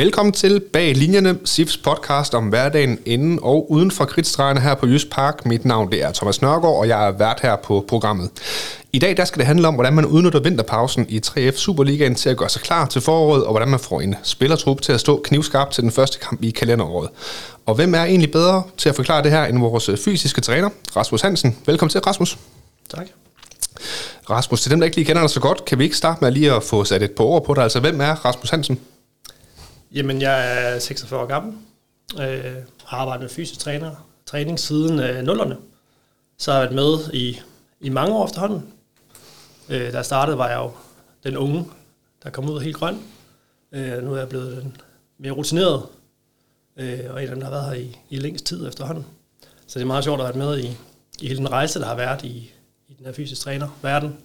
Velkommen til Bag Linjerne, SIFs podcast om hverdagen inden og uden for kridtstregerne her på Jysk Park. Mit navn det er Thomas Nørgaard, og jeg er vært her på programmet. I dag der skal det handle om, hvordan man udnytter vinterpausen i 3F Superligaen til at gøre sig klar til foråret, og hvordan man får en spillertrup til at stå knivskarpt til den første kamp i kalenderåret. Og hvem er egentlig bedre til at forklare det her end vores fysiske træner, Rasmus Hansen. Velkommen til, Rasmus. Tak. Rasmus, til dem, der ikke lige kender dig så godt, kan vi ikke starte med lige at få sat et par ord på dig. Altså, hvem er Rasmus Hansen? Jamen, jeg er 46 år gammel. Øh, har arbejdet med fysisk træner, træning siden øh, nullerne. Så har jeg været med i, i mange år efterhånden. Øh, da jeg startede, var jeg jo den unge, der kom ud helt grøn. Øh, nu er jeg blevet den mere rutineret, øh, og en af dem, der har været her i, i længst tid efterhånden. Så det er meget sjovt at være med i, i hele den rejse, der har været i, i den her fysisk træner-verden,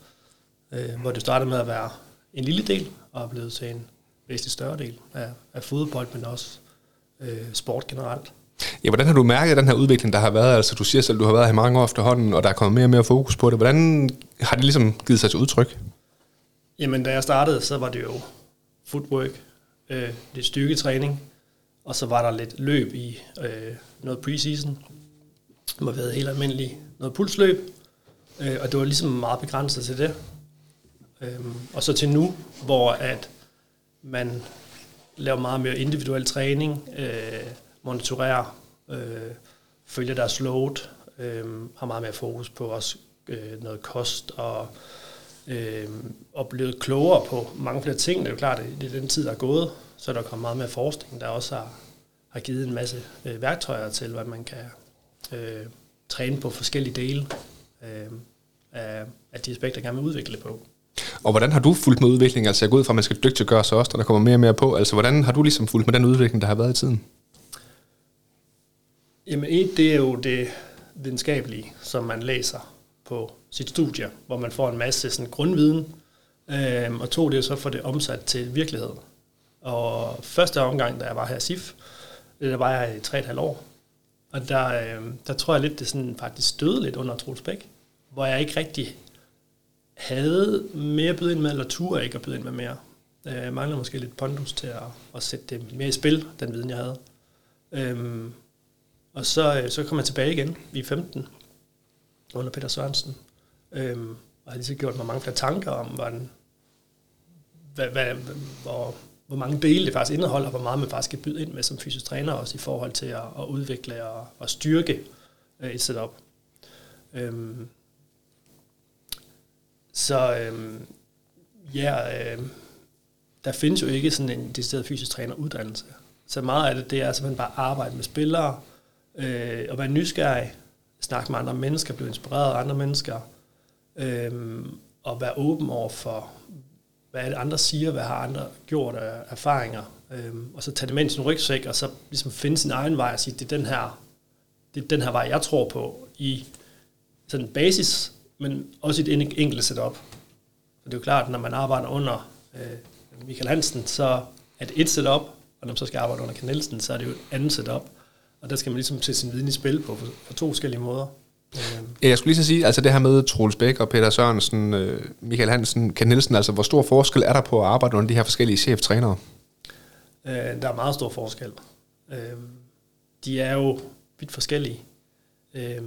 øh, hvor det startede med at være en lille del, og er blevet til en væsentlig større del af, af fodbold, men også øh, sport generelt. Ja, hvordan har du mærket den her udvikling, der har været? Altså, du siger selv, at du har været her mange år efterhånden, og der er kommet mere og mere fokus på det. Hvordan har det ligesom givet sig til udtryk? Jamen, da jeg startede, så var det jo footwork, øh, lidt styrketræning, og så var der lidt løb i øh, noget preseason, hvor vi havde helt almindeligt noget pulsløb, øh, og det var ligesom meget begrænset til det. Øh, og så til nu, hvor at man laver meget mere individuel træning, øh, monitorerer, øh, følger deres load, øh, har meget mere fokus på også øh, noget kost og øh, og blevet klogere på mange flere ting. Det er jo klart, at det den tid, der er gået, så er der kommet meget mere forskning, der også har, har givet en masse øh, værktøjer til, hvad man kan øh, træne på forskellige dele øh, af, af de aspekter, jeg gerne vil udvikle på. Og hvordan har du fulgt med udviklingen? Altså jeg går ud fra, at man skal dygtiggøre sig også, og der kommer mere og mere på. Altså hvordan har du ligesom fulgt med den udvikling, der har været i tiden? Jamen et, det er jo det videnskabelige, som man læser på sit studie, hvor man får en masse sådan, grundviden. Øhm, og to, det er så for det omsat til virkelighed. Og første omgang, da jeg var her i SIF, øh, der var jeg i tre et halvt år. Og der, øh, der tror jeg lidt, det sådan faktisk støde lidt under Troels Bæk, hvor jeg ikke rigtig havde mere at byde ind med, eller turde ikke at byde ind med mere. Øh, jeg manglede måske lidt pondus til at, at sætte det mere i spil, den viden, jeg havde. Øhm, og så, øh, så kom jeg tilbage igen i 15, under Peter Sørensen, øhm, og har lige så gjort mig mange flere tanker om, hvordan, hvad, hvad, hvor, hvor mange dele det faktisk indeholder, og hvor meget man faktisk kan byde ind med som fysisk træner, også i forhold til at, at udvikle og, at styrke øh, et setup. Øhm, så øhm, ja, øhm, der findes jo ikke sådan en decideret fysisk træneruddannelse. Så meget af det, det er simpelthen bare at arbejde med spillere, øh, og være nysgerrig, snakke med andre mennesker, blive inspireret af andre mennesker, øh, og være åben over for, hvad er det andre siger, hvad har andre gjort af erfaringer, øh, og så tage det med i sin rygsæk, og så ligesom finde sin egen vej og sige, det er den her, det er den her vej, jeg tror på, i sådan basis, men også i et enkelt setup. For det er jo klart, når man arbejder under øh, Michael Hansen, så er det et setup, og når man så skal arbejde under Ken Nielsen, så er det jo et andet setup. Og der skal man ligesom sætte sin viden i spil på, på, på to forskellige måder. Ja, jeg skulle lige så sige, altså det her med Troels Bæk og Peter Sørensen, øh, Michael Hansen, Ken Nielsen, altså hvor stor forskel er der på at arbejde under de her forskellige cheftrænere? Øh, der er meget stor forskel. Øh, de er jo vidt forskellige. Øh,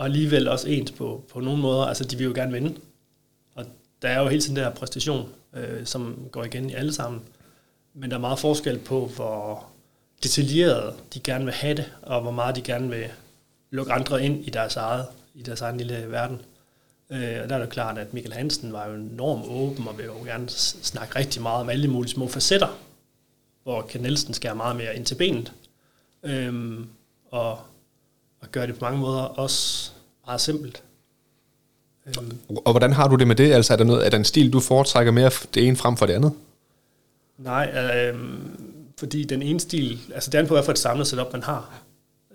og alligevel også ens på, på nogle måder. Altså, de vil jo gerne vinde. Og der er jo hele tiden der præstation, øh, som går igen i alle sammen. Men der er meget forskel på, hvor detaljeret de gerne vil have det, og hvor meget de gerne vil lukke andre ind i deres eget, i deres egen lille verden. Øh, og der er det klart, at Michael Hansen var jo enormt åben, og vil jo gerne snakke rigtig meget om alle mulige små facetter, hvor Ken Nielsen skærer meget mere ind til benet. Øh, og og gøre det på mange måder også meget simpelt. Øhm. Og hvordan har du det med det? Altså er der, noget, er der en stil, du foretrækker mere det ene frem for det andet? Nej, øh, fordi den ene stil, altså det er på, hvad for et samlet setup man har.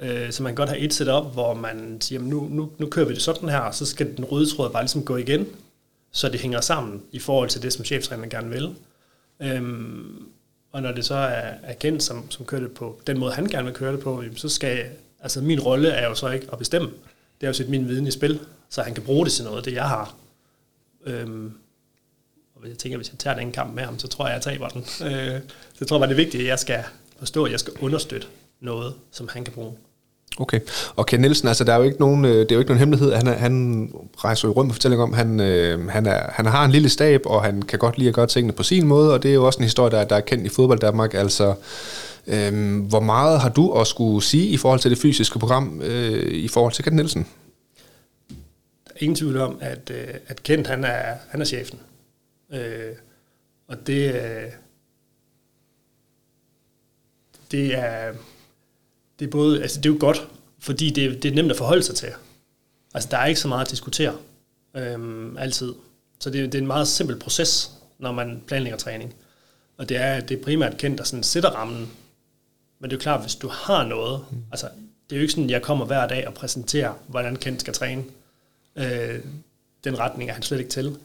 Øh, så man kan godt have et setup, hvor man siger, nu, nu, nu kører vi det sådan her, og så skal den røde tråd bare ligesom gå igen, så det hænger sammen i forhold til det, som cheftræneren gerne vil. Øhm, og når det så er, kendt, som, som kører det på den måde, han gerne vil køre det på, så skal Altså min rolle er jo så ikke at bestemme. Det er jo at sætte min viden i spil, så han kan bruge det til noget, det jeg har. Øhm, Og jeg tænker, hvis jeg tager den kamp med ham, så tror jeg, jeg taber den. Øh, så jeg tror bare, det er vigtigt, at jeg skal forstå, at jeg skal understøtte noget, som han kan bruge. Okay. Og Ken Nielsen, altså der er jo ikke nogen, øh, det er jo ikke nogen hemmelighed, han, er, han rejser jo rundt med fortælling om, han, øh, han, er, han har en lille stab, og han kan godt lide at gøre tingene på sin måde, og det er jo også en historie, der, der er kendt i fodbold Danmark. Altså, øh, hvor meget har du at skulle sige i forhold til det fysiske program, øh, i forhold til Kent Nielsen? Ingen tvivl om, at, øh, at Kent, han er, han er chefen. Øh, og det, øh, det er, det er både, altså det er jo godt, fordi det, det er nemt at forholde sig til. Altså der er ikke så meget at diskutere, øhm, altid. Så det, det er en meget simpel proces, når man planlægger træning. Og det er, det er primært kendt, der sådan sætter rammen. Men det er jo klart, hvis du har noget, mm. altså det er jo ikke sådan, at jeg kommer hver dag og præsenterer, hvordan Kent skal træne. Øh, den retning er han slet ikke til.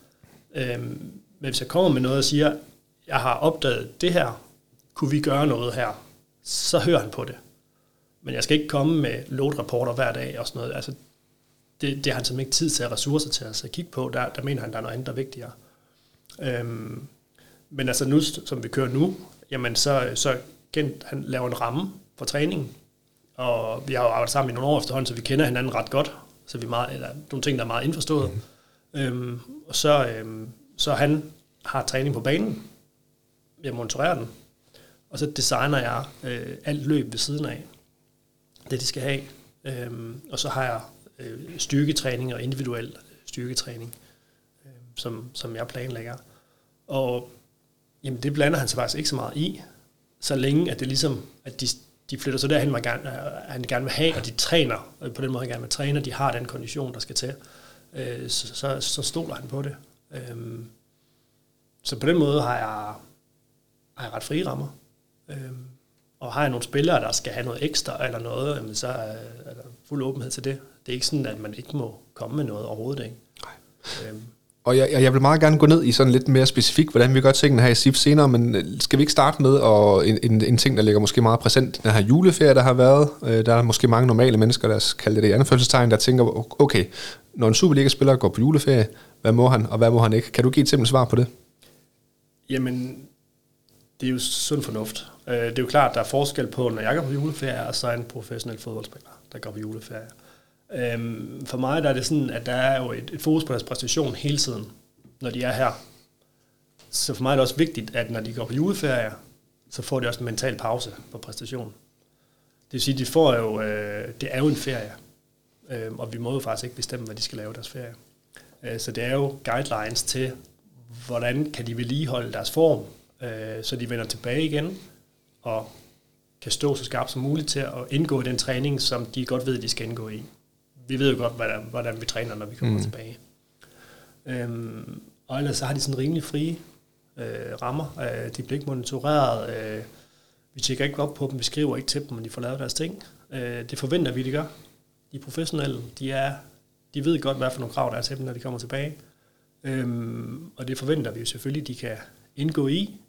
Øh, men hvis jeg kommer med noget og siger, jeg har opdaget det her, kunne vi gøre noget her, så hører han på det. Men jeg skal ikke komme med loadrapporter hver dag og sådan noget. Altså, det, det har han simpelthen ikke tid til at ressourcer til at kigge på. Der, der mener han, der er noget andet, der er vigtigere. Øhm, men altså nu, som vi kører nu, jamen så, så Gent, han laver en ramme for træningen. Og vi har jo arbejdet sammen i nogle år efterhånden, så vi kender hinanden ret godt. Så vi er meget, eller nogle ting, der er meget indforstået. Mm. Øhm, og så, øhm, så han har træning på banen. Jeg monitorerer den. Og så designer jeg øh, alt løb ved siden af det de skal have. Øhm, og så har jeg øh, styrketræning og individuel styrketræning, øh, som, som jeg planlægger. Og jamen, det blander han sig faktisk ikke så meget i, så længe at det ligesom, at de, de flytter så derhen, man gerne, han gerne vil have, og de træner, og på den måde han gerne vil træne, og de har den kondition, der skal til, øh, så, så, så stoler han på det. Øhm, så på den måde har jeg, har jeg ret frie rammer. Øhm, og har jeg nogle spillere, der skal have noget ekstra eller noget, jamen så er der fuld åbenhed til det. Det er ikke sådan, at man ikke må komme med noget overhovedet. Ikke? Nej. Øhm. Og jeg, jeg vil meget gerne gå ned i sådan lidt mere specifikt, hvordan vi gør tingene her i SIF senere, men øh, skal vi ikke starte med og en, en, en ting, der ligger måske meget præsent, den her juleferie, der har været. Øh, der er måske mange normale mennesker, der kalder det i anførselstegn, der tænker, okay, når en Superliga-spiller går på juleferie, hvad må han, og hvad må han ikke? Kan du give et simpelt svar på det? Jamen, det er jo sund fornuft. Øh, det er jo klart, der er forskel på, når jeg går på juleferie, og så er en professionel fodboldspiller, der går på juleferie. Øhm, for mig der er det sådan, at der er jo et, et fokus på deres præstation hele tiden, når de er her. Så for mig er det også vigtigt, at når de går på juleferie, så får de også en mental pause på præstation. Det vil sige, de får jo, øh, det er jo en ferie, øh, og vi må jo faktisk ikke bestemme, hvad de skal lave deres ferie. Øh, så det er jo guidelines til, hvordan kan de vedligeholde deres form, øh, så de vender tilbage igen og kan stå så skarpt som muligt til at indgå i den træning, som de godt ved, de skal indgå i. Vi ved jo godt, hvordan, hvordan vi træner, når vi kommer mm. tilbage. Øhm, og ellers så har de sådan rimelig frie øh, rammer. Øh, de bliver ikke monitoreret. Øh, vi tjekker ikke op på dem, vi skriver ikke til dem, når de får lavet deres ting. Øh, det forventer vi, de gør. De er professionelle. De, er, de ved godt, hvad for nogle krav der er til dem, når de kommer tilbage. Øhm, og det forventer vi jo selvfølgelig, de kan indgå i,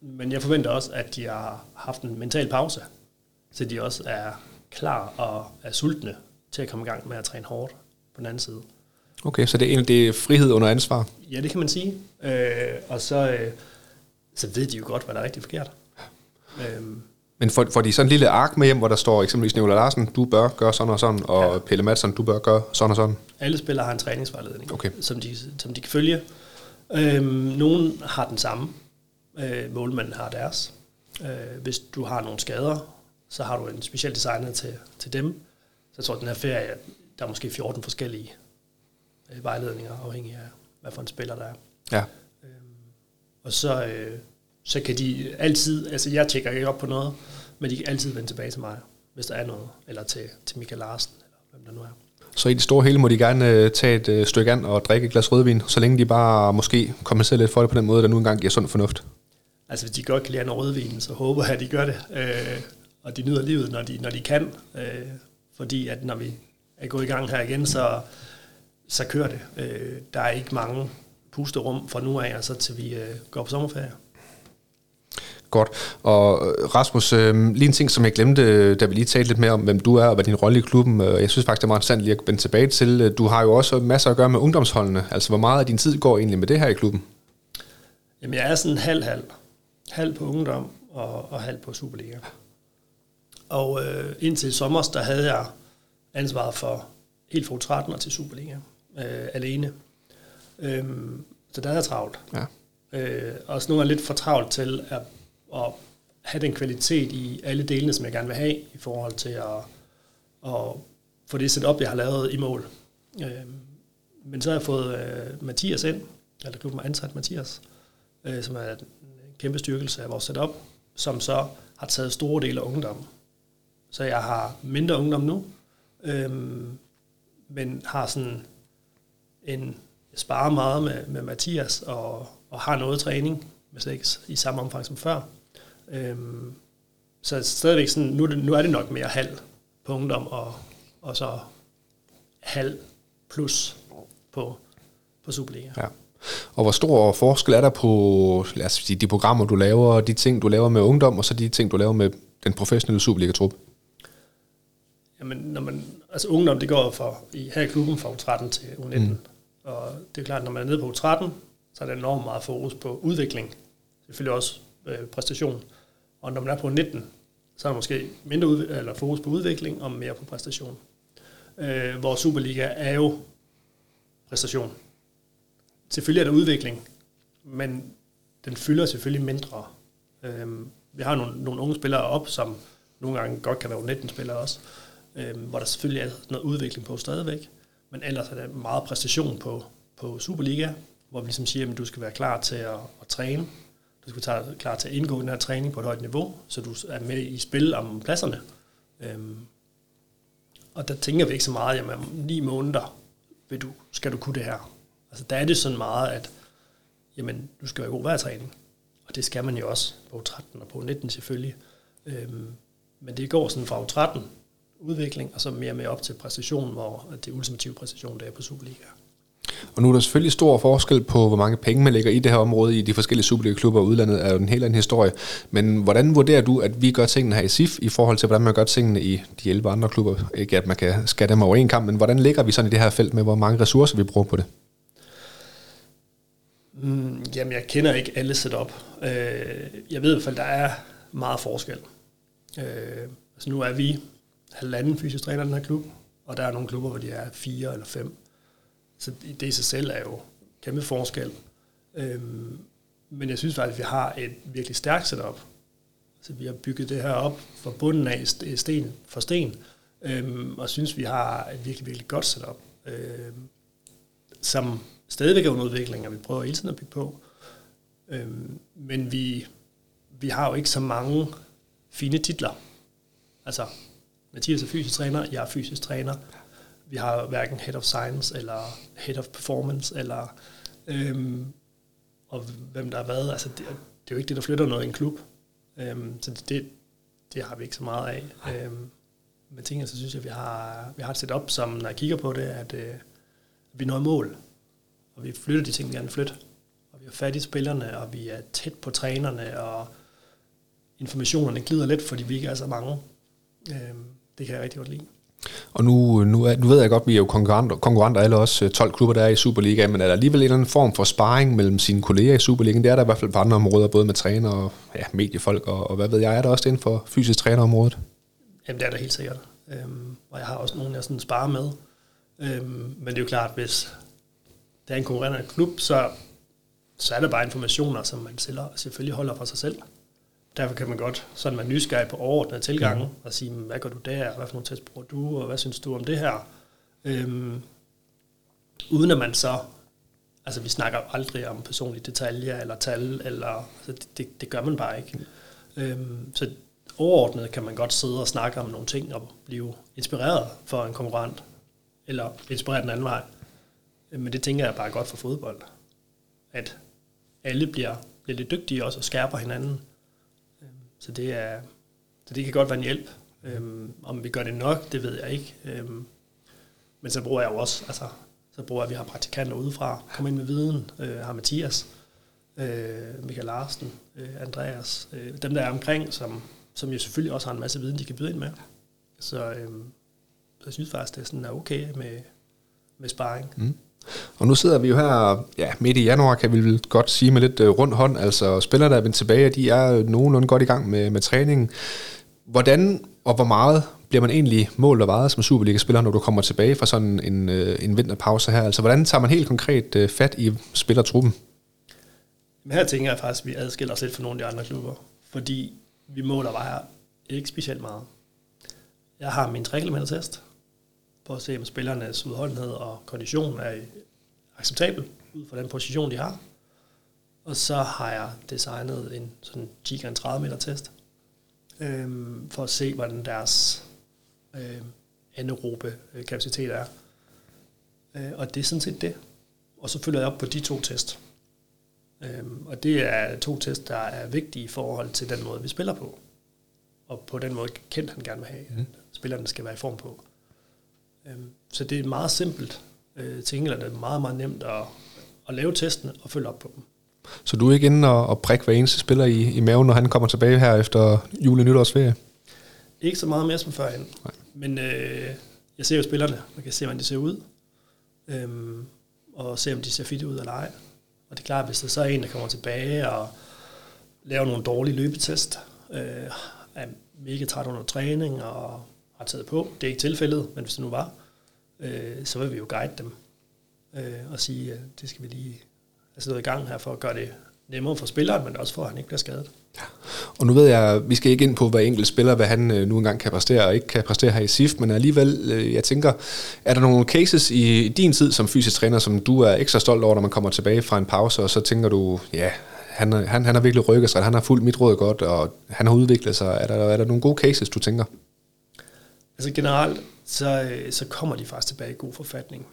men jeg forventer også, at de har haft en mental pause, så de også er klar og er sultne til at komme i gang med at træne hårdt på den anden side. Okay, så det er egentlig det er frihed under ansvar? Ja, det kan man sige. Øh, og så, øh, så ved de jo godt, hvad der er rigtig forkert. Øhm. Men får, får de sådan en lille ark med hjem, hvor der står eksempelvis Nicolai Larsen, du bør gøre sådan og sådan, og ja. Pelle Madsen, du bør gøre sådan og sådan? Alle spillere har en træningsvejledning, okay. som, de, som de kan følge. Øhm, nogle har den samme, øh, målmanden har deres. Øh, hvis du har nogle skader, så har du en speciel designer til, til dem. Så jeg tror, at den her ferie, der er måske 14 forskellige øh, vejledninger, afhængig af, hvad for en spiller der er. Ja. Øh, og så, øh, så kan de altid, altså jeg tjekker ikke op på noget, men de kan altid vende tilbage til mig, hvis der er noget, eller til, til Michael Larsen, eller hvem der nu er. Så i det store hele må de gerne øh, tage et øh, stykke an og drikke et glas rødvin, så længe de bare måske kompenserer lidt for det på den måde, der nu engang giver sund fornuft. Altså hvis de godt kan lide noget rødvin, så håber jeg, at de gør det. Øh, og de nyder livet, når de, når de kan. Øh, fordi at når vi er gået i gang her igen, så, så kører det. Øh, der er ikke mange pusterum fra nu af, og så til vi øh, går på sommerferie. Godt. Og øh, Rasmus, øh, lige en ting, som jeg glemte, da vi lige talte lidt mere om, hvem du er og hvad din rolle i klubben. Øh, jeg synes faktisk, det er meget interessant lige at vende tilbage til. Du har jo også masser at gøre med ungdomsholdene. Altså, hvor meget af din tid går egentlig med det her i klubben? Jamen, jeg er sådan halv-halv. Halv på ungdom og, og halv på Superliga. Og øh, indtil sommer, der havde jeg ansvaret for helt fra 13 og til Superliga øh, alene. Øhm, så der er jeg travlt. Ja. Øh, også nogle gange lidt for travlt til at, at have den kvalitet i alle delene, som jeg gerne vil have, i forhold til at, at få det setup, jeg har lavet i mål. Øh, men så har jeg fået øh, Mathias ind, eller klubben har ansat Mathias, øh, som er en kæmpe styrkelse af vores setup, som så har taget store dele af ungdommen. Så jeg har mindre ungdom nu, øh, men har sådan en, jeg sparer meget med, med Mathias, og, og har noget træning, men slet ikke i samme omfang som før. Øhm, så stadigvæk sådan, nu, nu er det nok mere halv på ungdom, og, og så halv plus på, på Superliga. Ja. Og hvor stor forskel er der på lad os sige, de programmer, du laver, de ting, du laver med ungdom, og så de ting, du laver med den professionelle Superliga-trup? Jamen, når man, altså ungdom, det går for, i, her i klubben fra U13 til U19. Mm. Og det er klart, når man er nede på U13, så er der enormt meget fokus på udvikling. Selvfølgelig også øh, præstation. Og når man er på 19, så er der måske mindre ud, eller fokus på udvikling og mere på præstation. Øh, hvor Superliga er jo præstation. Selvfølgelig er der udvikling, men den fylder selvfølgelig mindre. Øh, vi har nogle, nogle unge spillere op, som nogle gange godt kan være 19 spillere også, øh, hvor der selvfølgelig er noget udvikling på stadigvæk, men ellers er der meget præstation på, på Superliga, hvor vi ligesom siger, at du skal være klar til at, at træne, du skal være klar til at indgå i den her træning på et højt niveau, så du er med i spil om pladserne. Øhm, og der tænker vi ikke så meget, jamen om ni måneder vil du, skal du kunne det her. Altså der er det sådan meget, at jamen, du skal være god hver træning. Og det skal man jo også på 13 og på 19 selvfølgelig. Øhm, men det går sådan fra 13 udvikling, og så mere med op til præstation, hvor det ultimative præstation, det er på Superliga. Og nu er der selvfølgelig stor forskel på, hvor mange penge man lægger i det her område i de forskellige Superliga-klubber. Udlandet er jo en helt anden historie. Men hvordan vurderer du, at vi gør tingene her i SIF, i forhold til, hvordan man gør tingene i de 11 andre klubber? Ikke at man kan skære dem over en kamp, men hvordan ligger vi sådan i det her felt med, hvor mange ressourcer vi bruger på det? Mm, jamen, jeg kender ikke alle setup. Øh, jeg ved i hvert fald, der er meget forskel. Øh, altså nu er vi halvanden fysisk træner i den her klub, og der er nogle klubber, hvor de er fire eller fem. Så det i sig selv er jo kæmpe forskel. Øhm, men jeg synes faktisk, at vi har et virkelig stærkt setup. Så vi har bygget det her op fra bunden af sten for sten, øhm, og synes, vi har et virkelig, virkelig godt setup, øhm, som stadigvæk er under udvikling, og vi prøver hele tiden at bygge på. Øhm, men vi, vi har jo ikke så mange fine titler. Altså, Mathias er fysisk træner, jeg er fysisk træner. Vi har hverken Head of Science eller Head of Performance, eller øhm, og hvem der har været. Altså, det, det er jo ikke det, der flytter noget i en klub. Øhm, så det, det, det har vi ikke så meget af. Øhm, men tingene, så synes jeg, at vi har, vi har et setup, som når jeg kigger på det, at øh, vi når mål. Og vi flytter de ting, vi gerne vil flytte. Og vi har fat i spillerne, og vi er tæt på trænerne, og informationerne glider lidt, fordi vi ikke er så mange. Øhm, det kan jeg rigtig godt lide. Og nu, nu, er, nu ved jeg godt, at vi er jo konkurrenter, konkurrenter alle os 12 klubber, der er i Superliga, men er der alligevel en eller anden form for sparring mellem sine kolleger i Superligaen? Det er der i hvert fald på andre områder, både med træner og ja, mediefolk, og, og hvad ved jeg, er der også inden for fysisk trænerområdet? Jamen det er der helt sikkert. Øhm, og jeg har også nogen, jeg sådan sparer med. Øhm, men det er jo klart, hvis der er en konkurrerende klub, så, så er der bare informationer, som man selv, selvfølgelig holder for sig selv derfor kan man godt sådan være nysgerrig på overordnede tilgange, mm. og sige, hvad gør du der, hvad for nogle test bruger du, og hvad synes du om det her? Øhm, uden at man så, altså vi snakker aldrig om personlige detaljer, eller tal, eller, altså det, det, det gør man bare ikke. Mm. Øhm, så overordnet kan man godt sidde og snakke om nogle ting, og blive inspireret for en konkurrent, eller inspireret den anden vej. Men det tænker jeg bare godt for fodbold, at alle bliver, bliver lidt dygtige også, og skærper hinanden, så det, er, så det kan godt være en hjælp. Øhm, om vi gør det nok, det ved jeg ikke. Øhm, men så bruger jeg jo også, altså, så bruger jeg, at vi har praktikanter udefra, kommer ind med viden, øh, har Mathias, øh, Michael Larsen, øh, Andreas, øh, dem der er omkring, som, som jo selvfølgelig også har en masse viden, de kan byde ind med. Så, øh, så jeg synes faktisk, det er sådan er okay med, med sparring. Mm. Og nu sidder vi jo her ja, midt i januar, kan vi vel godt sige med lidt øh, rundt hånd. Altså spillere, der er vendt tilbage, de er nogenlunde godt i gang med, med træningen. Hvordan og hvor meget bliver man egentlig målt og vejet som Superliga-spiller, når du kommer tilbage fra sådan en, øh, en vinterpause her? Altså hvordan tager man helt konkret øh, fat i spillertruppen? Men her tænker jeg faktisk, at vi adskiller os lidt fra nogle af de andre klubber, fordi vi måler vejer ikke specielt meget. Jeg har min 3 km test, på at se, om spillernes udholdenhed og kondition er acceptabel ud fra den position, de har. Og så har jeg designet en sådan 10 30 meter test, øhm, for at se, hvordan deres øh, anaerobe kapacitet er. Øh, og det er sådan set det. Og så følger jeg op på de to test. Øhm, og det er to test, der er vigtige i forhold til den måde, vi spiller på. Og på den måde, kendt han gerne vil have, mm. at spillerne skal være i form på. Øhm, så det er meget simpelt. Øh, til England er det meget, meget nemt at, at lave testene og følge op på dem. Så du er ikke inde og, og prikke hver eneste spiller i, i maven, når han kommer tilbage her efter jule- nytårsferie? Ikke så meget mere som førhen. Nej. Men øh, jeg ser jo spillerne, man kan se, hvordan de ser ud. Øhm, og se, om de ser fit ud eller ej. Og det er klart, hvis der så er en, der kommer tilbage og laver nogle dårlige løbetest, øh, er mega træt under træning og har taget på. Det er ikke tilfældet, men hvis det nu var, øh, så vil vi jo guide dem øh, og sige, at det skal vi lige have noget i gang her for at gøre det nemmere for spilleren, men også for, at han ikke bliver skadet. Ja. Og nu ved jeg, vi skal ikke ind på hver enkelt spiller, hvad han øh, nu engang kan præstere og ikke kan præstere her i SIF, men alligevel, øh, jeg tænker, er der nogle cases i din tid som fysisk træner, som du er ekstra stolt over, når man kommer tilbage fra en pause, og så tænker du, ja, han, han, han har virkelig rykket sig, han har fulgt mit råd godt, og han har udviklet sig. Er der, er der nogle gode cases, du tænker? Altså generelt, så, øh, så kommer de faktisk tilbage i god forfatning.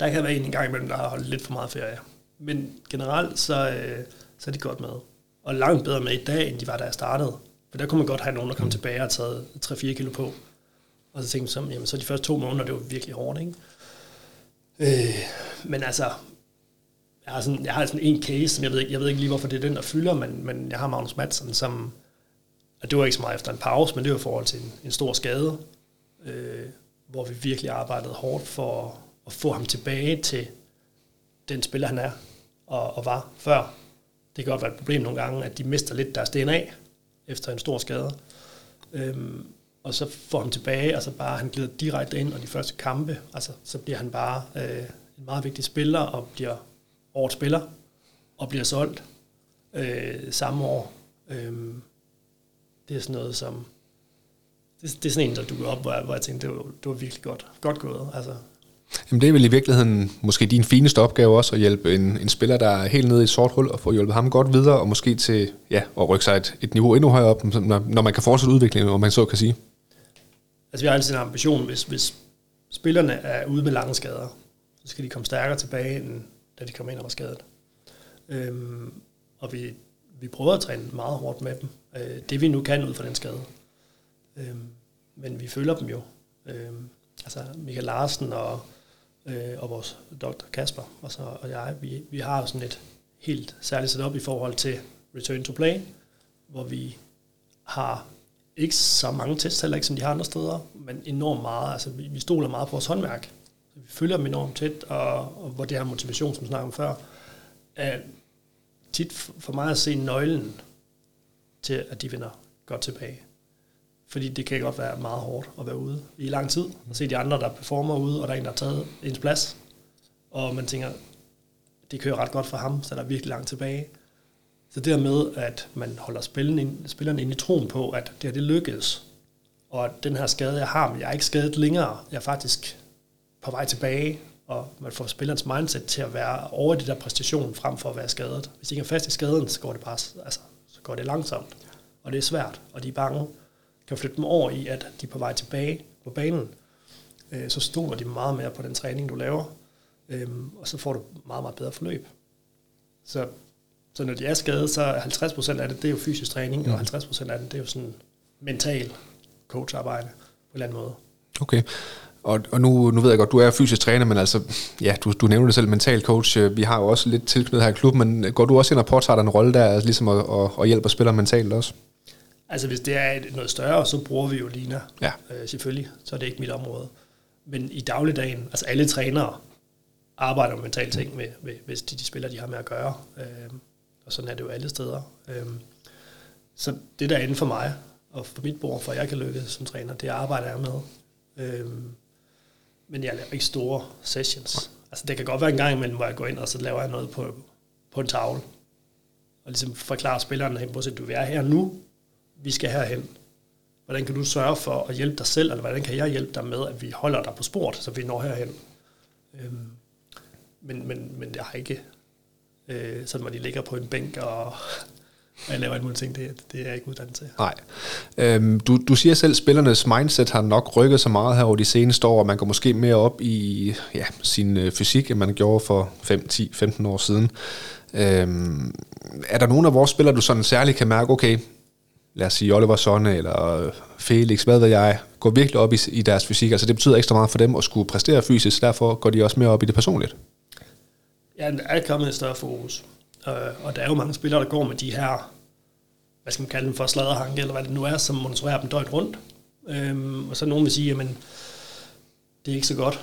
Der kan være en gang imellem, der har holdt lidt for meget ferie. Men generelt, så, øh, så er de godt med. Og langt bedre med i dag, end de var, da jeg startede. For der kunne man godt have nogen, der kom mm. tilbage og taget 3-4 kilo på. Og så tænkte jeg, jamen, så de første to måneder, det var virkelig hårdt, ikke? Øh, men altså, jeg har, sådan, jeg har sådan en case, som jeg ved, ikke, jeg ved ikke lige, hvorfor det er den, der fylder, men, men jeg har Magnus Madsen, som, og det var ikke så meget efter en pause, men det var i forhold til en, en stor skade, øh, hvor vi virkelig arbejdede hårdt for at få ham tilbage til den spiller, han er og, og var før. Det kan godt være et problem nogle gange, at de mister lidt deres DNA efter en stor skade. Øhm, og så får ham tilbage, så bare han glider direkte ind, og de første kampe, altså så bliver han bare øh, en meget vigtig spiller, og bliver årets spiller, og bliver solgt øh, samme år. Øhm, det er sådan noget, som... Det, det er sådan en, der dukker op, hvor jeg, hvor jeg tænkte, det var, det var virkelig godt, godt gået. Altså, Jamen det er vel i virkeligheden måske din fineste opgave også, at hjælpe en, en spiller, der er helt nede i et sort hul, og få hjulpet ham godt videre, og måske til ja, at rykke sig et, et niveau endnu højere op, når, når man kan fortsætte udviklingen, om man så kan sige. Altså vi har altid en ambition, hvis, hvis spillerne er ude med lange skader, så skal de komme stærkere tilbage, end da de kom ind og var skadet. Øhm, og vi, vi prøver at træne meget hårdt med dem. Øh, det vi nu kan ud fra den skade. Øh, men vi følger dem jo. Øh, altså Michael Larsen og, øh, og vores doktor Kasper og, så, og jeg, vi, vi har sådan et helt særligt setup i forhold til return to play, hvor vi har ikke så mange tests heller ikke, som de har andre steder, men enormt meget. Altså, vi, vi stoler meget på vores håndværk. Vi følger dem enormt tæt, og, og hvor det her motivation, som vi snakkede om før, er tit for mig at se nøglen til, at de vinder godt tilbage. Fordi det kan godt være meget hårdt at være ude i lang tid, og se de andre, der performer ude, og der er en, der har taget ens plads. Og man tænker, det kører ret godt for ham, så der er virkelig langt tilbage. Så dermed, at man holder spillerne ind, spillerne ind i troen på, at det her det lykkedes, og at den her skade, jeg har, men jeg er ikke skadet længere, jeg er faktisk på vej tilbage, og man får spillerens mindset til at være over det der præstation, frem for at være skadet. Hvis de ikke er fast i skaden, så går det bare altså, så går det langsomt, og det er svært, og de er bange. Kan flytte dem over i, at de er på vej tilbage på banen, øh, så stoler de meget mere på den træning, du laver, øh, og så får du meget, meget bedre forløb. Så, så når de er skadet, så er 50% af det, det er jo fysisk træning, mm. og 50% af det, det er jo sådan mental coacharbejde på en eller anden måde. Okay. Og, og nu, nu ved jeg godt, du er fysisk træner, men altså, ja, du, du nævner det selv, mental coach. Vi har jo også lidt tilknyttet her i klubben, men går du også ind og påtager en rolle der, altså ligesom at, at, at hjælpe spillere mentalt også? Altså hvis det er noget større, så bruger vi jo Lina, ja. øh, selvfølgelig, så er det ikke mit område. Men i dagligdagen, altså alle trænere arbejder med mentale ting, med, med, hvis de, de spiller, de har med at gøre. Øh, og sådan er det jo alle steder. Øh, så det der er inden for mig, og for mit bord, for jeg kan lykkes som træner, det arbejder jeg med. Øh, men jeg laver ikke store sessions. Altså det kan godt være en gang imellem, hvor jeg går ind, og så laver jeg noget på, på en tavle. Og ligesom forklarer spilleren, hey, at du er her nu, vi skal herhen. Hvordan kan du sørge for at hjælpe dig selv, eller hvordan kan jeg hjælpe dig med, at vi holder dig på sport, så vi når herhen. Øhm, men, men, men jeg har ikke øh, sådan, hvor de ligger på en bænk og, og jeg laver alt muligt ting, det, det er jeg ikke uddannet til. Nej. Øhm, du, du siger selv, at spillernes mindset har nok rykket så meget her over de seneste år, og man går måske mere op i ja, sin øh, fysik, end man gjorde for 5, 10, 15 år siden. Øhm, er der nogen af vores spillere, du sådan særligt kan mærke, okay, lad os sige Oliver Sonne eller Felix, hvad ved jeg, går virkelig op i, i deres fysik. Altså det betyder ekstra meget for dem at skulle præstere fysisk, derfor går de også mere op i det personligt. Ja, der er kommet et større fokus. Øh, og der er jo mange spillere, der går med de her, hvad skal man kalde dem for, sladerhanke, eller hvad det nu er, som monitorerer dem døgnet rundt. Øhm, og så nogen vil sige, jamen, det er ikke så godt,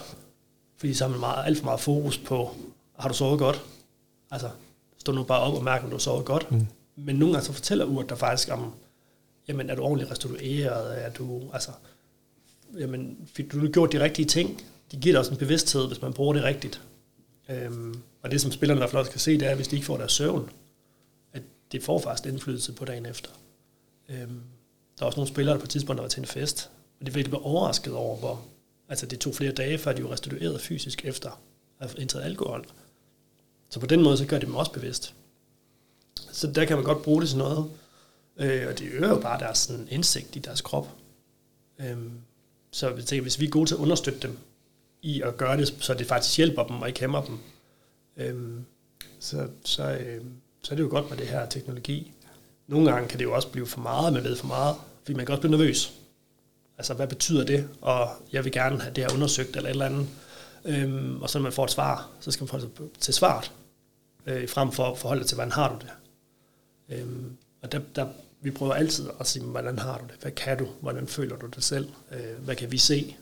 fordi så har man meget, alt for meget fokus på, har du sovet godt? Altså, stå nu bare op og mærke, om du har sovet godt. Mm. Men nogle gange så fortæller uret der faktisk om, jamen er du ordentligt restitueret, er du, altså, jamen fik du nu gjort de rigtige ting? De giver dig også en bevidsthed, hvis man bruger det rigtigt. Øhm, og det som spillerne i hvert fald også kan se, det er, at hvis de ikke får deres søvn, at det får faktisk indflydelse på dagen efter. Øhm, der er også nogle spillere, der på et tidspunkt har været til en fest, og de virkelig blev overrasket over, hvor altså det tog flere dage, før de var restitueret fysisk efter at have indtaget alkohol. Så på den måde, så gør det dem også bevidst. Så der kan man godt bruge det til noget. Øh, og det øger jo bare deres sådan, indsigt i deres krop. Øhm, så jeg tænker, hvis vi er gode til at understøtte dem i at gøre det, så det faktisk hjælper dem og ikke hæmmer dem, øhm, så, så, øh, så er det jo godt med det her teknologi. Nogle gange kan det jo også blive for meget, man ved for meget, fordi man kan også blive nervøs. Altså, hvad betyder det? Og jeg vil gerne have det her undersøgt eller et eller andet. Øhm, og så når man får et svar, så skal man forholde sig til svaret, øh, frem for at forholde til, hvordan har du det? Øhm, og der, der, vi prøver altid at sige, hvordan har du det? Hvad kan du? Hvordan føler du det selv? Øh, hvad kan vi se?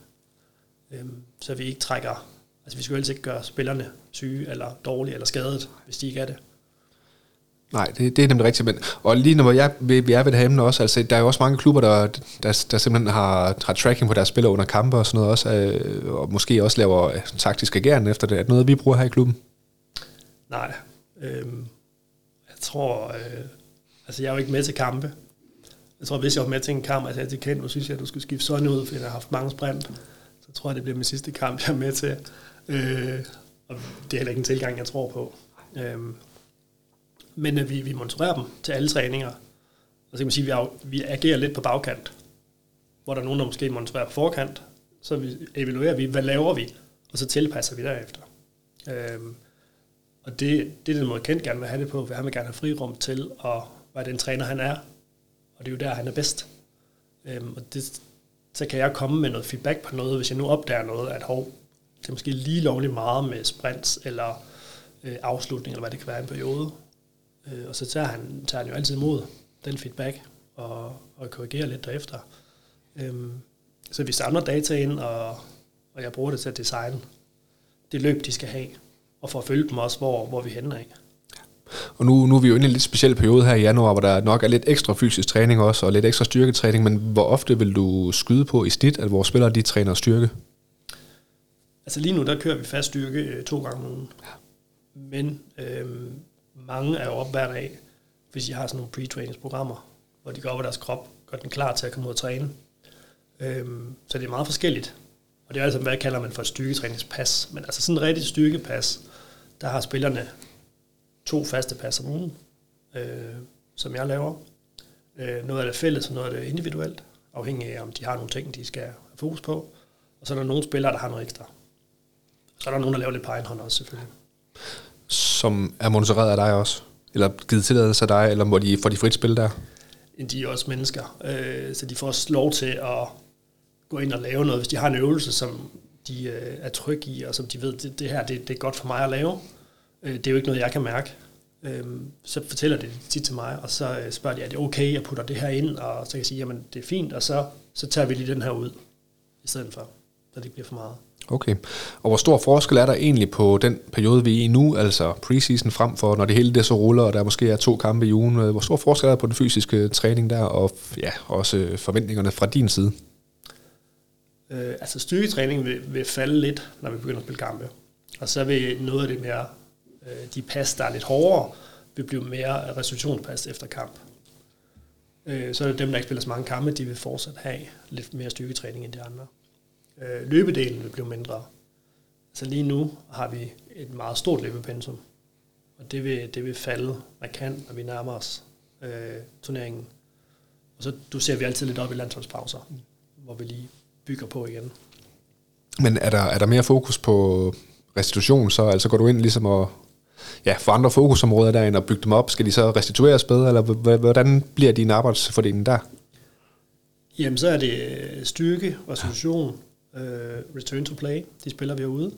Øhm, så vi ikke trækker... Altså vi skal jo altid ikke gøre spillerne syge, eller dårlige, eller skadet, hvis de ikke er det. Nej, det, det er nemlig rigtigt. Men, og lige når jeg, vi, er ved det her emne også, altså, der er jo også mange klubber, der, der, der simpelthen har, har tracking på deres spillere under kampe og sådan noget også, øh, og måske også laver øh, taktisk agerende efter det. Er det noget, vi bruger her i klubben? Nej. Øhm, jeg tror... Øh, altså, jeg er jo ikke med til kampe. Jeg tror, hvis jeg var med til en kamp, altså jeg til kendt, nu synes jeg, at du skulle skifte sådan ud, fordi jeg har haft mange sprint. Så tror det bliver min sidste kamp, jeg er med til. Øh, og det er heller ikke en tilgang, jeg tror på. Øhm, øh, men at vi, vi monitorerer dem til alle træninger. Og så kan man sige, at vi, vi agerer lidt på bagkant, hvor der er nogen, der måske monitorerer på forkant. Så vi evaluerer vi, hvad laver vi, og så tilpasser vi derefter. Øh, og det, det er den måde, Kent gerne vil have det på, for han vil gerne have frirum til at være den træner, han er. Og det er jo der, han er bedst. Øhm, og det, så kan jeg komme med noget feedback på noget, hvis jeg nu opdager noget, at hov, det er måske lige lovligt meget med sprints, eller øh, afslutning, eller hvad det kan være i en periode. Øh, og så tager han, tager han jo altid imod den feedback, og, og korrigerer lidt derefter. Øhm, så vi samler data ind, og, og jeg bruger det til at designe det løb, de skal have, og for at følge dem også, hvor, hvor vi hænder af. Og nu, nu er vi jo inde i en lidt speciel periode her i januar, hvor der nok er lidt ekstra fysisk træning også, og lidt ekstra styrketræning, men hvor ofte vil du skyde på i snit, at vores spillere de træner styrke? Altså lige nu, der kører vi fast styrke øh, to gange om ugen. Ja. Men øhm, mange er jo op hver dag, hvis de har sådan nogle pre-trainingsprogrammer, hvor de går over deres krop, gør den klar til at komme ud og træne. Øhm, så det er meget forskelligt. Og det er altså, hvad kalder man for et styrketræningspas. Men altså sådan en rigtig styrkepas, der har spillerne to faste pas om ugen, øh, som jeg laver. Øh, noget af det fælles, og noget af det individuelt, afhængig af, om de har nogle ting, de skal have fokus på. Og så er der nogle spillere, der har noget ekstra. Så er der nogen, der laver lidt på egen hånd også, selvfølgelig som er monitoreret af dig også? Eller givet tilladelse af dig, eller må de, får de frit spil der? De er også mennesker, øh, så de får også lov til at gå ind og lave noget. Hvis de har en øvelse, som de øh, er trygge i, og som de ved, det, det her det, det er godt for mig at lave, øh, det er jo ikke noget, jeg kan mærke. Øh, så fortæller det tit til mig, og så øh, spørger de, er det okay, jeg putter det her ind, og så kan jeg sige, jamen det er fint, og så, så tager vi lige den her ud, i stedet for, så det ikke bliver for meget. Okay. Og hvor stor forskel er der egentlig på den periode, vi er i nu, altså preseason frem for, når det hele det så ruller, og der måske er to kampe i ugen? Hvor stor forskel er der på den fysiske træning der, og ja, også forventningerne fra din side? Øh, altså styrketræning vil, vil falde lidt, når vi begynder at spille kampe. Og så vil noget af det mere, øh, Øh, de pas, der er lidt hårdere, vil blive mere restitutionspas efter kamp. Øh, så er det dem, der ikke spiller så mange kampe, de vil fortsat have lidt mere styrketræning end de andre. Øh, løbedelen vil blive mindre. Så lige nu har vi et meget stort løbepensum, og det vil, det vil falde markant, når vi nærmer os øh, turneringen. Og så du ser vi altid lidt op i landsholdspauser, hvor vi lige bygger på igen. Men er der, er der mere fokus på restitution, så altså går du ind ligesom og ja, for andre fokusområder derinde og bygge dem op? Skal de så restitueres bedre, eller hvordan bliver din arbejdsfordeling der? Jamen, så er det øh, styrke, restitution, uh, øh, return to play, de spiller vi herude.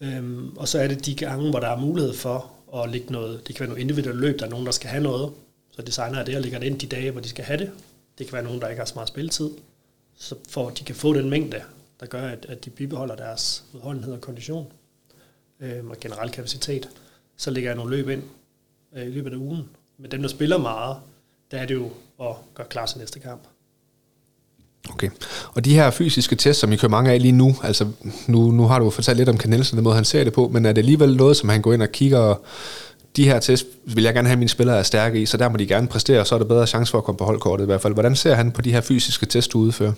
Um, øhm, og så er det de gange, hvor der er mulighed for at lægge noget, det kan være noget individuelle løb, der er nogen, der skal have noget, så designer er det og lægger det ind de dage, hvor de skal have det. Det kan være nogen, der ikke har så meget spilletid, så for at de kan få den mængde, der gør, at, at de bibeholder deres udholdenhed og kondition øhm, og generel kapacitet så lægger jeg nogle løb ind øh, i løbet af ugen. Men dem, der spiller meget, der er det jo at gøre klar til næste kamp. Okay. Og de her fysiske tests, som I kører mange af lige nu, altså nu, nu har du fortalt lidt om Kanelsen, den måde han ser det på, men er det alligevel noget, som han går ind og kigger, de her tests vil jeg gerne have, at mine spillere er stærke i, så der må de gerne præstere, og så er der bedre chance for at komme på holdkortet i hvert fald. Hvordan ser han på de her fysiske tests, du udfører?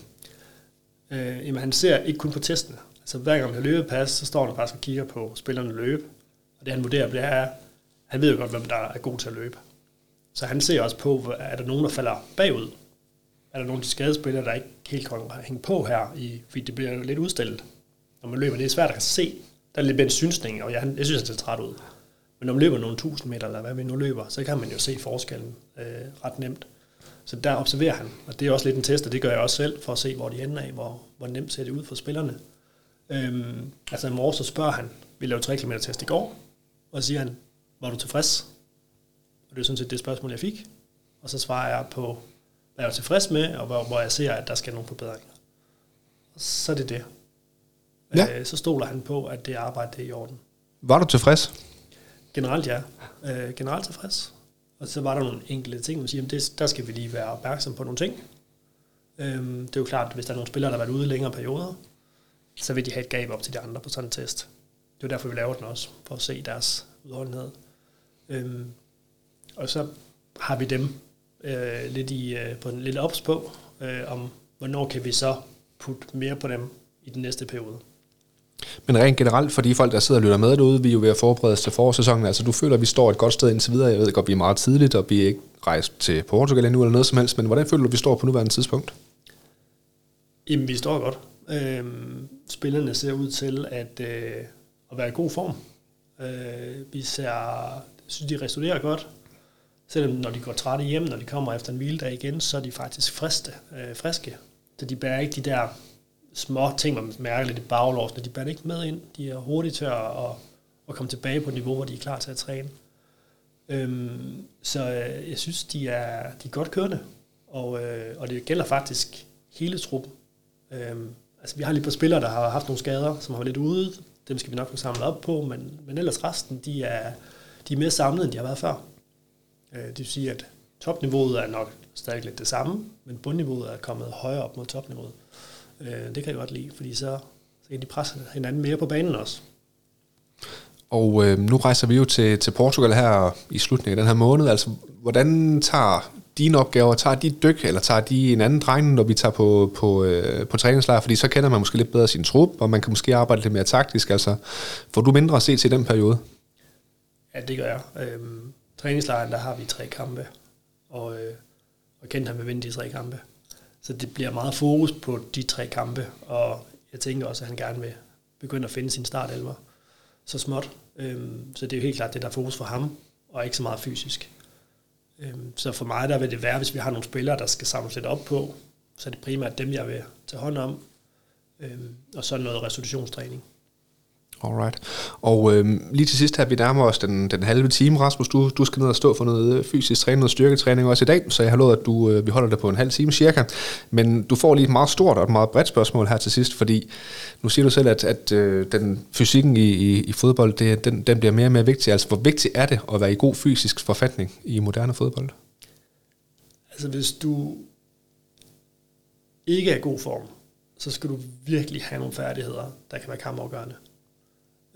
Øh, jamen han ser ikke kun på testene. Altså hver gang han løber pas, så står han faktisk og kigger på spillerne løbe. Og det han vurderer, det er, han ved jo godt, hvem der er god til at løbe. Så han ser også på, er der nogen, der falder bagud? Er der nogle af de skadespillere, der ikke helt kan hænge på her? I, fordi det bliver lidt udstillet. Når man løber, det er svært at se. Der er lidt en synsning, og jeg, jeg synes, han ser træt ud. Men når man løber nogle tusind meter, eller hvad vi nu løber, så kan man jo se forskellen øh, ret nemt. Så der observerer han, og det er også lidt en test, og det gør jeg også selv, for at se, hvor de ender af, hvor, hvor nemt ser det ud for spillerne. Øhm, altså i morges så spørger han, vi lavede 3 km test i går, og så siger han, var du tilfreds? Og det er sådan set det spørgsmål, jeg fik. Og så svarer jeg på, hvad jeg er tilfreds med, og hvor, hvor jeg ser, at der skal nogle forbedringer. Og så er det det. Ja. Øh, så stoler han på, at det arbejde det er i orden. Var du tilfreds? Generelt ja. Øh, generelt tilfreds. Og så var der nogle enkelte ting, man siger, at det, der skal vi lige være opmærksom på nogle ting. Øhm, det er jo klart, at hvis der er nogle spillere, der har været ude længere perioder, så vil de have et gab op til de andre på sådan en test. Det er derfor, vi laver den også, for at se deres udholdenhed. Øhm, og så har vi dem øh, lidt, i, øh, på en lidt ops på, øh, om hvornår kan vi så putte mere på dem i den næste periode. Men rent generelt, for de folk, der sidder og lytter med derude, vi er jo ved at forberede os til forårssæsonen. Altså, du føler, at vi står et godt sted indtil videre. Jeg ved godt, vi er meget tidligt, og vi er ikke rejst til Portugal endnu eller noget som helst. Men hvordan føler du, at vi står på nuværende tidspunkt? Jamen, vi står godt. Øhm, spillerne ser ud til at, øh, at være i god form. Øh, vi ser, synes, de restaurerer godt. Selvom når de går trætte hjem, når de kommer efter en hviledag igen, så er de faktisk friske. Øh, friske. Så de bærer ikke de der små ting, man mærker lidt i baglåsene, de bærer ikke med ind. De er hurtigt til at, at, at komme tilbage på et niveau, hvor de er klar til at træne. Øhm, så øh, jeg synes, de er, de er godt kørende, og, øh, og det gælder faktisk hele truppen. Øhm, altså, vi har lige på spillere, der har haft nogle skader, som har været lidt ude. Dem skal vi nok få samlet op på, men, men ellers resten, de er, de er mere samlet, end de har været før. Øh, det vil sige, at topniveauet er nok stadig lidt det samme, men bundniveauet er kommet højere op mod topniveauet. Øh, det kan jeg godt lide, fordi så, så kan de presse hinanden mere på banen også. Og øh, nu rejser vi jo til, til Portugal her i slutningen af den her måned. Altså, hvordan tager dine opgaver, tager de dyk, eller tager de en anden dreng, når vi tager på, på, øh, på træningslejr? Fordi så kender man måske lidt bedre sin trup, og man kan måske arbejde lidt mere taktisk. Altså, får du mindre at se til den periode? Ja, det gør jeg. Øhm, træningslejren, der har vi tre kampe, og, øh, og kendt ham med vinde de tre kampe. Så det bliver meget fokus på de tre kampe, og jeg tænker også, at han gerne vil begynde at finde sin startelver så småt. Øhm, så det er jo helt klart det, der er fokus for ham, og ikke så meget fysisk. Øhm, så for mig der vil det være, hvis vi har nogle spillere, der skal samles lidt op på, så er det primært dem, jeg vil tage hånd om, øhm, og så noget restitutionstræning. Alright. Og øhm, lige til sidst her, vi nærmer os den, den halve time, Rasmus. Du, du skal ned og stå for noget øh, fysisk træning, noget styrketræning også i dag, så jeg har lovet, at du, øh, vi holder det på en halv time cirka. Men du får lige et meget stort og et meget bredt spørgsmål her til sidst, fordi nu siger du selv, at, at øh, den fysikken i, i, i fodbold, det, den, den bliver mere og mere vigtig. Altså, hvor vigtigt er det at være i god fysisk forfatning i moderne fodbold? Altså, hvis du ikke er i god form, så skal du virkelig have nogle færdigheder, der kan være kampafgørende.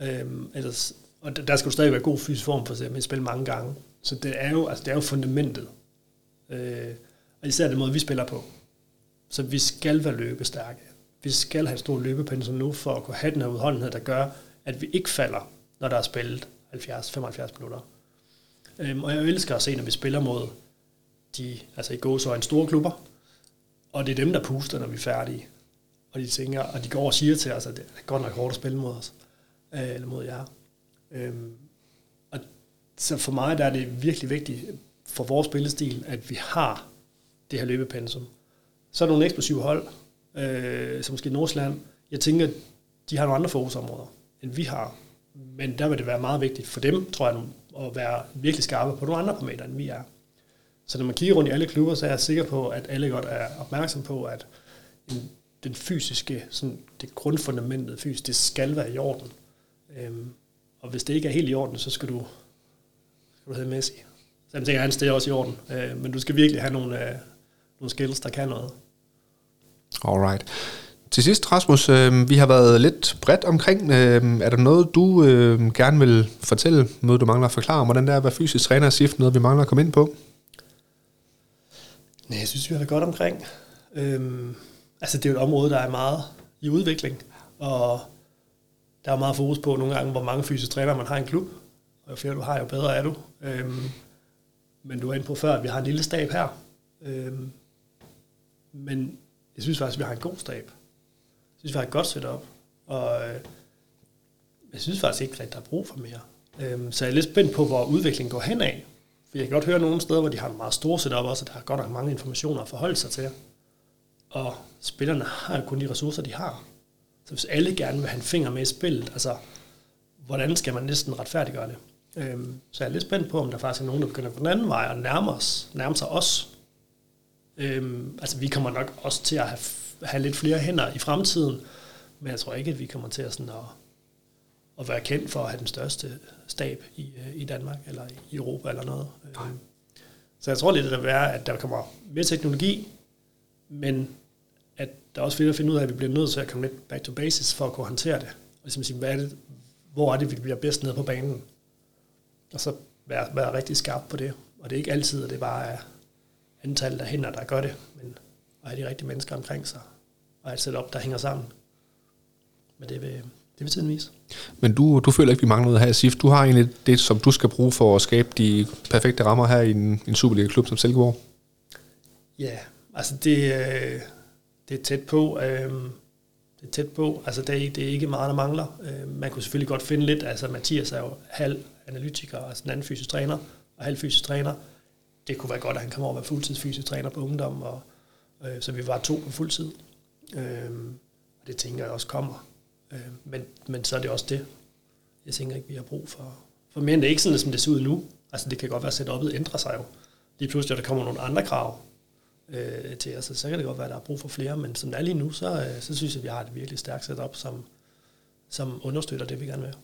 Øhm, ellers, og der skal du stadig være god fysisk form for at spille mange gange. Så det er jo, altså det er jo fundamentet. Øh, og især den måde, vi spiller på. Så vi skal være løbestærke. Vi skal have en stor løbepensum nu, for at kunne have den her udholdenhed, der gør, at vi ikke falder, når der er spillet 70-75 minutter. Øhm, og jeg elsker at se, når vi spiller mod de, altså i går så en store klubber, og det er dem, der puster, når vi er færdige. Og de tænker, og de går og siger til os, at det er godt nok hårdt at spille mod os øh, eller mod jer. Øhm, og så for mig der er det virkelig vigtigt for vores spillestil, at vi har det her løbepensum. Så er der nogle eksplosive hold, øh, som måske Nordsjælland. Jeg tænker, de har nogle andre fokusområder, end vi har. Men der vil det være meget vigtigt for dem, tror jeg, at være virkelig skarpe på nogle andre parametre, end vi er. Så når man kigger rundt i alle klubber, så er jeg sikker på, at alle godt er opmærksom på, at den fysiske, sådan det grundfundamentet fysisk, det skal være i orden. Øhm, og hvis det ikke er helt i orden, så skal du, skal du have Messi. Så jeg tænker, hans det er også i orden. Øh, men du skal virkelig have nogle, øh, nogle skills, der kan noget. Alright. Til sidst, Rasmus, øh, vi har været lidt bredt omkring. Øh, er der noget, du øh, gerne vil fortælle? Noget, du mangler at forklare om, hvordan det er at være fysisk træner og SIFT? Noget, vi mangler at komme ind på? Nej, jeg synes, vi har været godt omkring. Øhm, altså, det er jo et område, der er meget i udvikling. Og der er meget fokus på nogle gange, hvor mange fysiske træner man har i en klub. Og jo flere du har, jo bedre er du. Øhm, men du er inde på før, at vi har en lille stab her. Øhm, men jeg synes faktisk, at vi har en god stab. Jeg synes, vi har et godt setup. Og øh, jeg synes faktisk ikke, at der er brug for mere. Øhm, så jeg er lidt spændt på, hvor udviklingen går hen af. For jeg kan godt høre nogle steder, hvor de har en meget stor setup også, og der er godt nok mange informationer at forholde sig til. Og spillerne har jo kun de ressourcer, de har. Så hvis alle gerne vil have en finger med i spillet, altså, hvordan skal man næsten retfærdiggøre det? Øhm, så jeg er lidt spændt på, om der faktisk er nogen, der begynder på den anden vej og nærme, os, nærme sig os. Øhm, altså, vi kommer nok også til at have, have lidt flere hænder i fremtiden, men jeg tror ikke, at vi kommer til at, sådan at, at være kendt for at have den største stab i, øh, i Danmark, eller i Europa, eller noget. Øhm, så jeg tror lidt, at det vil være, at der kommer mere teknologi, men der er også fedt at finde ud af, at vi bliver nødt til at komme lidt back to basis for at kunne håndtere det. Og ligesom sige, hvad er det, hvor er det, vi bliver bedst nede på banen? Og så være, være rigtig skarp på det. Og det er ikke altid, at det bare er antallet af hænder, der gør det, men at have de rigtige mennesker omkring sig, og et setup, der hænger sammen. Men det vil, det vil tiden vise. Men du, du føler ikke, vi mangler noget her i SIFT. Du har egentlig det, som du skal bruge for at skabe de perfekte rammer her i en, en Superliga-klub som Silkeborg? Ja, altså det, øh, det er tæt på. Øh, det er tæt på. Altså, det er, det er ikke meget, der mangler. Øh, man kunne selvfølgelig godt finde lidt. Altså, Mathias er jo halv analytiker, altså en anden fysisk træner, og halv fysisk træner. Det kunne være godt, at han kom over og var fuldtids fysisk træner på ungdom, og, øh, så vi var to på fuldtid. Øh, og det tænker jeg også kommer. Øh, men, men så er det også det. Jeg tænker ikke, vi har brug for, for mere end det er ikke sådan, som det ser ud nu. Altså, det kan godt være, at setupet ændrer sig jo. Lige pludselig, at der kommer nogle andre krav, øh, til os. Så kan det godt være, at der er brug for flere, men som det er lige nu, så, øh, så synes jeg, at vi har et virkelig stærkt setup, som, som understøtter det, vi gerne vil.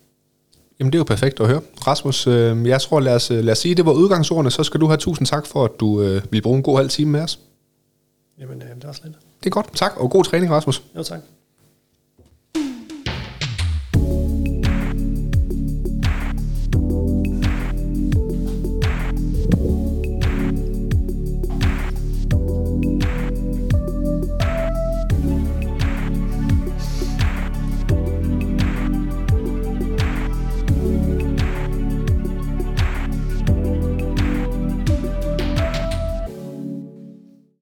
Jamen det er jo perfekt at høre. Rasmus, øh, jeg tror, lad os, lad os sige, det var udgangsordene, så skal du have tusind tak for, at du øh, vil bruge en god halv time med os. Jamen, øh, det var slet. Det er godt. Tak, og god træning, Rasmus. Jo, tak.